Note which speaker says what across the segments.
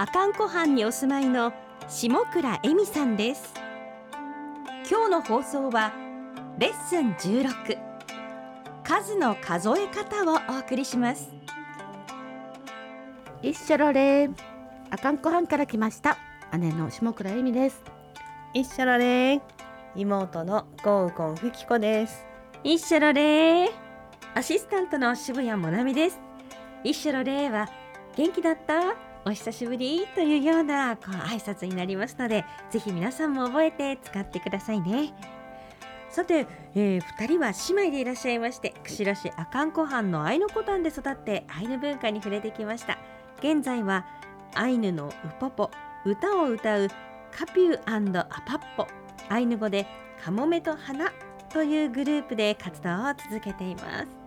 Speaker 1: 阿寒湖畔にお住まいの下倉恵美さんです。今日の放送はレッスン16数の数え方をお送りします。
Speaker 2: 一緒ろれ。ーあかんこはんから来ました。姉の下倉恵美です。
Speaker 3: 一緒られ。ー妹のゴウコンフキコです。
Speaker 1: 一緒ろれ。ーアシスタントの渋谷もなみです。一緒ろれーは元気だった？お久しぶりというようなこう挨拶になりますのでぜひ皆さんも覚えて使ってくださいね。さて、えー、2人は姉妹でいらっしゃいまして釧路市阿寒湖畔のアイヌコタンで育ってアイヌ文化に触れてきました。現在はアイヌのウポポ歌を歌うカピューアパッポアイヌ語でカモメと花というグループで活動を続けています。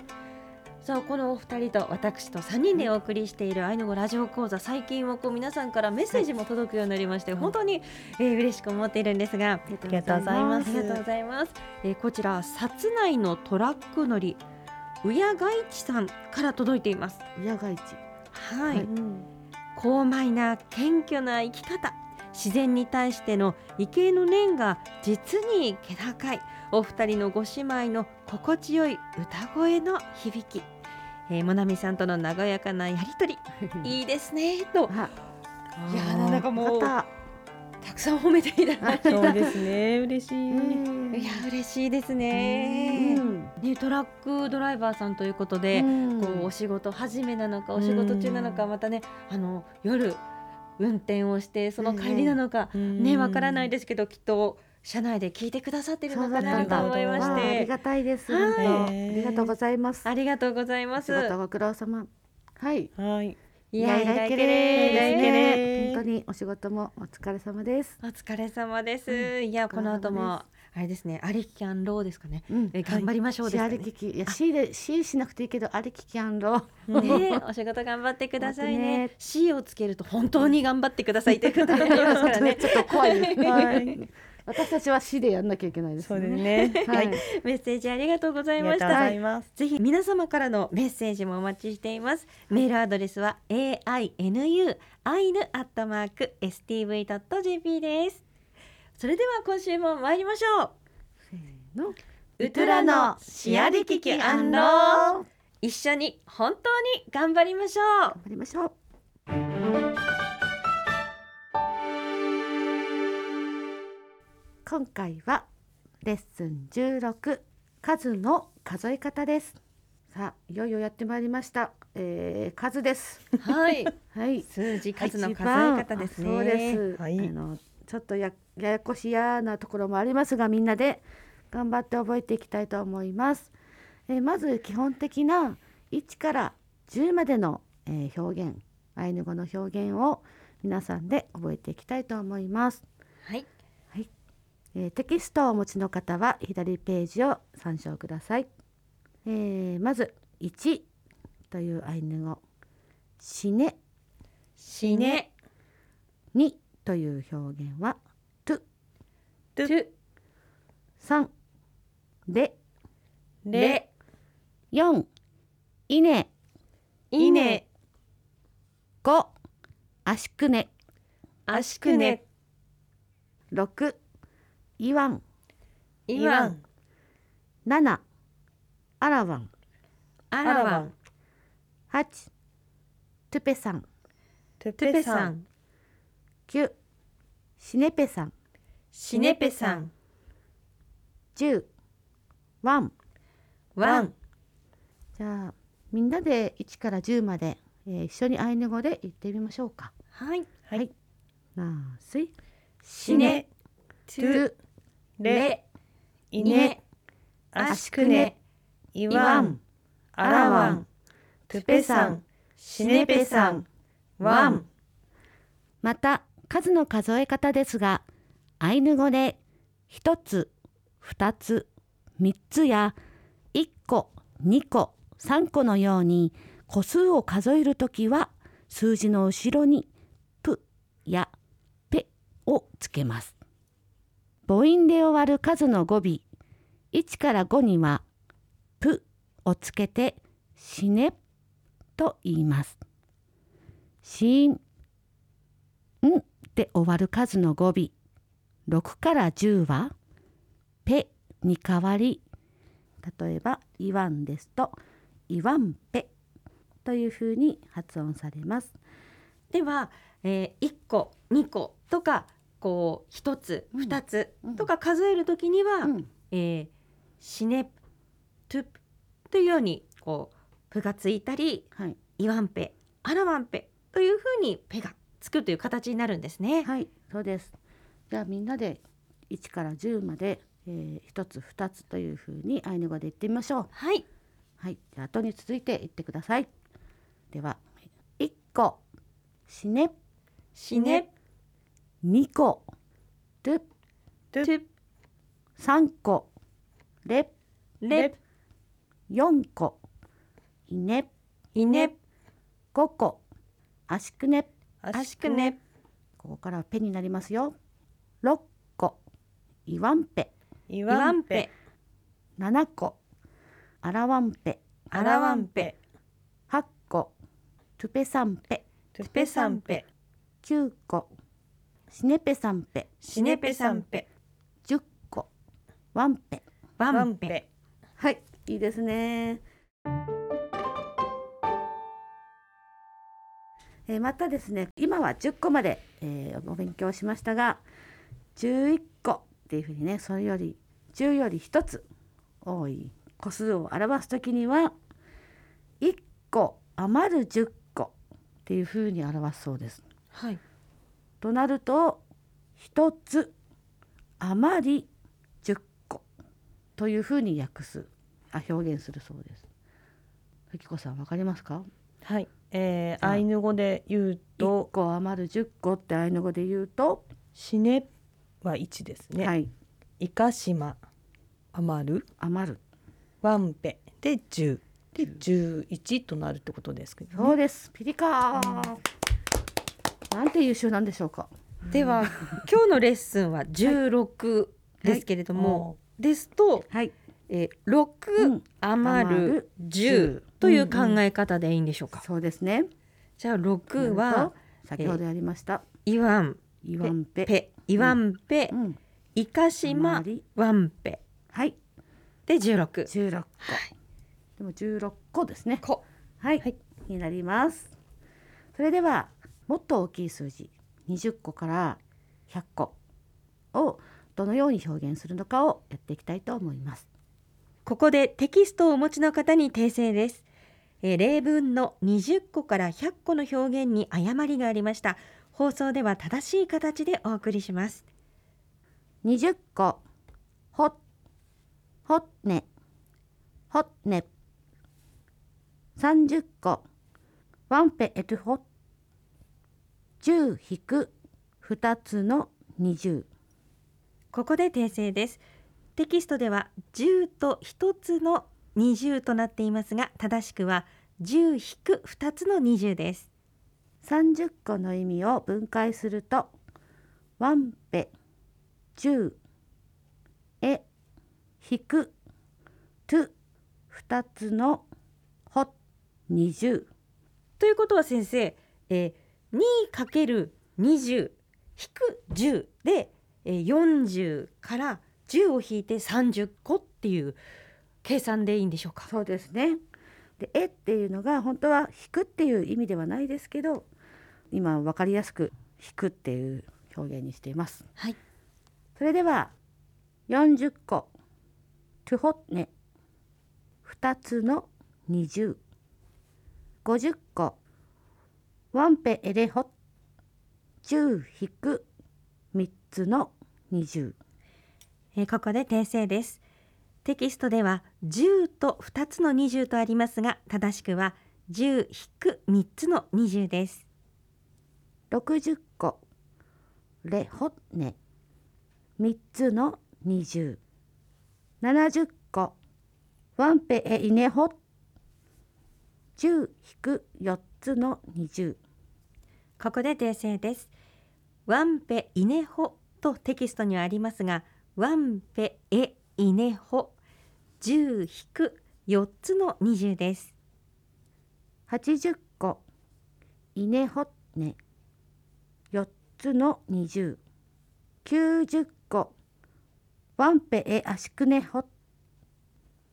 Speaker 1: さあこのお二人と私と3人でお送りしているアイヌ語ラジオ講座最近はこう皆さんからメッセージも届くようになりまして、本当に、えー、嬉しく思っているんですが
Speaker 2: あり
Speaker 3: がとうございます。
Speaker 1: ありがとうございます、えー、こちら札内のトラック乗りうやがいちさんから届いています。
Speaker 2: 親が一
Speaker 1: はい、
Speaker 2: はい。
Speaker 1: 高邁な謙虚な生き方。自然に対しての畏敬の念が実に気高い。お二人のご姉妹の心地よい歌声の響き、えー、もなみさんとの和やかなやりとり。いいですね。と。
Speaker 2: あ
Speaker 1: いやーなんかもう
Speaker 2: ま
Speaker 1: たくさん褒めていただいて
Speaker 3: そうですね。嬉しい、
Speaker 2: たうん。
Speaker 1: いや嬉しいですね,、
Speaker 2: うん。
Speaker 1: ねトラックドライバーさんということで、
Speaker 2: うん。
Speaker 1: こうお仕事始めなのかお仕事中なのかまたねあの夜運転をしてその帰りなのか、ねわからないですけどきっと車内で聞いてくださってるのかなと思いまし
Speaker 2: わああり
Speaker 1: て
Speaker 2: がたいです。
Speaker 1: はい。
Speaker 2: 本当。ありがとうございます。
Speaker 1: ありがとうございます。
Speaker 2: お仕事ご苦労様。はい。
Speaker 3: はい。
Speaker 1: いやいらいけれ
Speaker 2: 本当にお仕事もお疲れ様です。
Speaker 1: お疲れ様です、
Speaker 2: うん。
Speaker 1: いやこの後もあれですねアリキャンローですかね、
Speaker 2: うん。
Speaker 1: え頑張りましょうですかね。
Speaker 2: シありききいや C で C しなくていいけどありききやんろ
Speaker 1: ね、お仕事頑張ってくださいね。
Speaker 2: ね。
Speaker 1: C をつけると本当に頑張ってくださいということになりますからね。
Speaker 2: ちょっと怖い
Speaker 3: はい
Speaker 2: 私たちは C でやんなきゃいけないです
Speaker 3: そうです
Speaker 2: ね
Speaker 3: ね
Speaker 2: はい
Speaker 1: メッセージありがとうござ
Speaker 3: あ
Speaker 1: いました。
Speaker 3: りがとうござい
Speaker 1: ぜひ皆様からのメッセージもお待ちしています。メールアドレスは ainu アイヌアットマーク stv ドット jp です。それでは今週も参りましょう。
Speaker 2: せーの
Speaker 1: ウトラのシアリキキアンロー
Speaker 2: 頑
Speaker 1: 一緒に本当に頑張りましょう。
Speaker 2: 張りましょう今回はレッスン16数の数え方です。さあいよいよやってまいりました、えー、数です。
Speaker 1: はい。
Speaker 2: はい。
Speaker 1: 数字数の数え方ですね。
Speaker 2: そうです、
Speaker 3: はい。
Speaker 2: あのちょっとやややこしいやなところもありますがみんなで頑張って覚えていきたいと思います、えーまず基本的な1から10までの、えー表現アイヌ語の表現を皆さんで覚えていきたいと思います、
Speaker 1: はい。
Speaker 2: えーテキストをお持ちの方は左ページを参照ください、えーまず1というアイヌ語。死ね。
Speaker 1: 死ね。
Speaker 2: 2という表現はトゥ
Speaker 1: トゥ。
Speaker 2: 3で。
Speaker 1: れ。
Speaker 2: 4いね。
Speaker 1: いね。
Speaker 2: 5足くね。
Speaker 1: あしくね。
Speaker 2: 6いわん
Speaker 1: いわん。
Speaker 2: 7あらわん
Speaker 1: あらわん。
Speaker 2: 8トゥペさん
Speaker 1: トゥペさん。
Speaker 2: 9シネペさん
Speaker 1: しねぺさん。
Speaker 2: 10ワン
Speaker 1: わん。
Speaker 2: じゃあみんなで1から10まで、えー一緒にアイヌ語で言ってみましょうか
Speaker 1: はい。
Speaker 2: はいなあすい
Speaker 1: しね。
Speaker 2: トゥ
Speaker 3: れいね
Speaker 1: ね。
Speaker 3: あしくねい
Speaker 2: い
Speaker 3: わん
Speaker 2: わん
Speaker 3: あらわんトゥペさんしねぺさんわん
Speaker 2: また数の数え方ですがアイヌ語で1つ2つ3つや1個2個3個のように個数を数えるときは数字の後ろに「プ」や「ペ」をつけます。母音で終わる数の語尾1から5には「プ」をつけて「しね」と言います。しん、んで終わる数の語尾6から10は「ペ」に代わり例えば「イワン」ですと「イワンペ」というふうに発音されます。
Speaker 1: では、えー、1個2個とかこう1つ
Speaker 2: うん
Speaker 1: 2つ
Speaker 2: うん
Speaker 1: とか数えるときには、
Speaker 2: うん
Speaker 1: えーシネプトゥプというようにこうプがついたり
Speaker 2: はい、
Speaker 1: イワンペアラワンペというふうにペがつくという形になるんですね。
Speaker 2: はい、そうです。じゃあみんなで1から10まで、えー、1つ2つというふうにアイヌ語で言ってみましょう。
Speaker 1: はい、
Speaker 2: はい、じゃあ後に続いて言ってください。では1個しね
Speaker 1: シネ
Speaker 2: 2個。トゥ
Speaker 1: トゥ
Speaker 2: 3個。レ
Speaker 1: レ
Speaker 2: 4個。イネ
Speaker 1: イネ
Speaker 2: 5個。アシクネ
Speaker 1: アシクネ
Speaker 2: ここからはペになりますよ。6個。イワンペ
Speaker 3: イ
Speaker 1: イワンペ
Speaker 2: 7個。アラワンペ
Speaker 1: アラワンペ
Speaker 2: 8個。トゥペサンペ
Speaker 3: トゥペサンペ
Speaker 2: 9個シネペサンペ。
Speaker 1: シネペサンペ。
Speaker 2: 10個。ワンペ。
Speaker 1: ワ
Speaker 3: ワン
Speaker 1: ンペ。
Speaker 3: ペ
Speaker 2: はいいいですね。えーまたですね今は10個まで、えーお勉強しましたが11個っていうふうにねそれより10より1つ多い個数を表すときには1個余る10個っていうふうに表すそうです。
Speaker 1: はい
Speaker 2: となると1つ余り10個というふうに訳す。あ表現するそうです。ふきこさんわかりますか？
Speaker 3: はい、えー、
Speaker 2: あ
Speaker 3: アイヌ語で言う
Speaker 2: ?1
Speaker 3: と
Speaker 2: 個余る10個ってアイヌ語で言うと、
Speaker 3: シネは1ですね、
Speaker 2: はい。
Speaker 3: イカシマ余る。
Speaker 2: 余る。
Speaker 3: ワンペで10で11となるってことですけど、ね、
Speaker 2: そうです。ピリカーなんて優秀なんでしょうか。
Speaker 1: では今日のレッスンは16ですけれども、ですと、
Speaker 2: はい。
Speaker 1: えー、6、
Speaker 2: うん。
Speaker 1: 余る10という考え方でいいんでしょうか、
Speaker 2: そうですね。
Speaker 1: じゃあ6は
Speaker 2: 先ほどやりました、
Speaker 1: イワン
Speaker 2: イワンペ。
Speaker 1: ペ。イワンペ、
Speaker 2: うん、
Speaker 1: イカシマ。
Speaker 2: 余り。
Speaker 1: ワンペ。
Speaker 2: はい。
Speaker 1: で16
Speaker 2: 16個、でも16個ですね。
Speaker 1: 個
Speaker 2: はい、
Speaker 3: はい。
Speaker 2: になります。それではもっと大きい数字20個から100個をどのように表現するのかをやっていきたいと思います
Speaker 1: ここでテキストをお持ちの方に訂正です。え例文の20個から100個の表現に誤りがありました。放送では正しい形でお送りします。
Speaker 2: 20個ほっほっねほっね30個ワンペエトホ10引く2つの20
Speaker 1: ここで訂正です。テキストでは10と1つの20となっていますが、正しくは10引く2つの20です。
Speaker 2: 30個の意味を分解するとワンペ10え引くトゥ2つのほ20
Speaker 1: ということは先生、えー、2×20 引く10で、えー、40から10を引いて30個っていう計算でいいんでしょうか？
Speaker 2: そうですね。で「え」っていうのが本当は「引く」っていう意味ではないですけど今分かりやすく「引く」っていう表現にしています。
Speaker 1: はい。
Speaker 2: それでは40個「トゥホネ」2つの2050個「ワンペエレホ」10引く3つの20
Speaker 1: えーここで訂正です。テキストでは10と2つの20とありますが正しくは10引く3つの20です。
Speaker 2: 60個。レホネ。3つの2070個。ワンペエイネホ10引く4つの20
Speaker 1: ここで訂正です。ワンペイネホとテキストにはありますがワンペエイネホ10引く4つの20です。
Speaker 2: 80個イネホネ4つの2090個ワンペエアシクネホ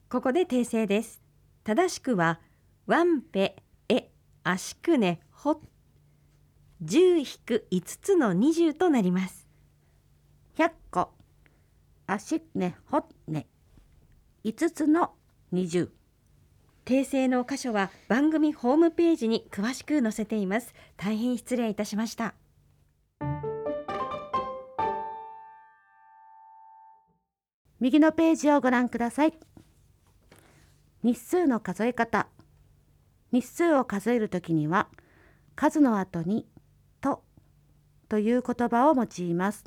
Speaker 1: ここで訂正です。正しくはワンペエアシクネホ10引く5つの20となります。
Speaker 2: 100個アシクネホネ5つの20
Speaker 1: 訂正の箇所は番組ホームページに詳しく載せています。大変失礼いたしました。
Speaker 2: 右のページをご覧ください。日数の数え方。日数を数えるときには数の後に「」という言葉を用います。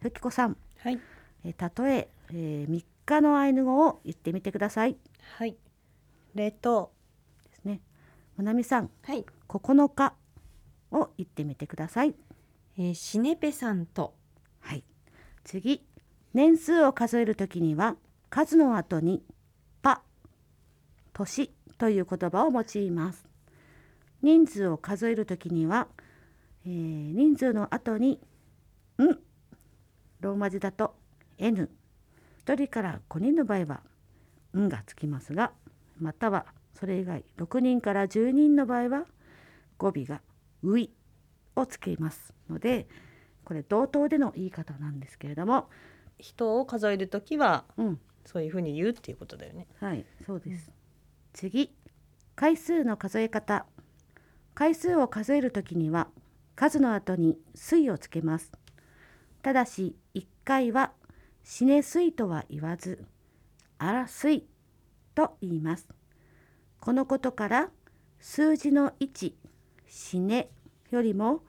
Speaker 2: ふきこさん
Speaker 3: はい。
Speaker 2: えーたとええー、3日のアイヌ語を言ってみてください。
Speaker 3: はい。レト
Speaker 2: ですね。まなみさん
Speaker 1: はい、
Speaker 2: 9日を言ってみてください。
Speaker 1: えー、シネペさんと。
Speaker 2: はい。次年数を数えるときには数の後に「パ」「年」という言葉を用います。人数を数えるときには、えー人数の後に「ん」ローマ字だと「N」1人から5人の場合は「ん」がつきますがまたはそれ以外6人から10人の場合は語尾が「うい」をつけます。のでこれ同等での言い方なんですけれども、
Speaker 3: 人を数えるときは
Speaker 2: うん、
Speaker 3: そういうふうに言うっていうことだよね。
Speaker 2: はい、そうです。次、回数の数え方。回数を数えるときには数の後に水をつけます。ただし1回は死ね水とは言わず、あら水と言います。このことから数字の1、死ねよりも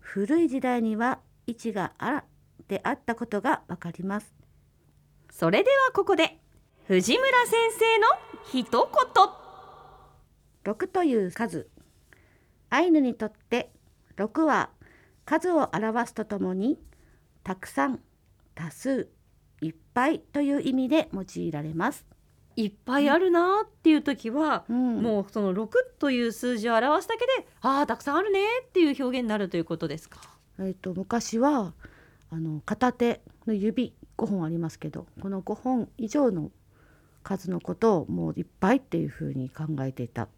Speaker 2: 古い時代には1があらであったことがわかります。
Speaker 1: それではここで藤村先生の一言
Speaker 2: 6という数アイヌにとって6は数を表すとともにたくさん多数いっぱいという意味で用いられます、
Speaker 1: いっぱいあるなっていう時は、
Speaker 2: うん。
Speaker 1: もうその6という数字を表すだけでああたくさんあるねっていう表現になるということですか？
Speaker 2: えっと昔はあの片手の指5本ありますけどこの5本以上の数のことをもういっぱいっていうふうに考えていた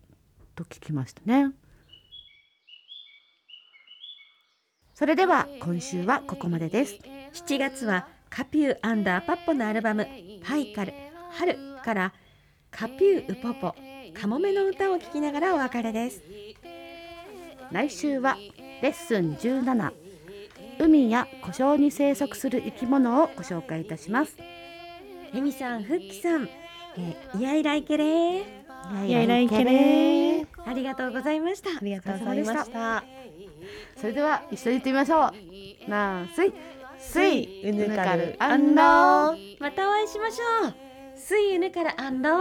Speaker 2: と聞きましたねそれでは今週はここまでです。
Speaker 1: 7月はカピューアンダーパッポのアルバムパイカル春からカピューウポポカモメの歌を聴きながらお別れです。
Speaker 2: 来週はレッスン17海や湖沼に生息する生き物をご紹介いたします。
Speaker 1: エミさん、フッキさん、えー、イヤイライケレー
Speaker 3: いやいらいけれ。
Speaker 1: ありがとうございました。
Speaker 3: ありがとうございました
Speaker 2: それでは一緒に言ってみましょう。なあすいすい
Speaker 3: ウヌカル
Speaker 2: アンロー
Speaker 1: またお会いしましょう。スイユヌからアンロー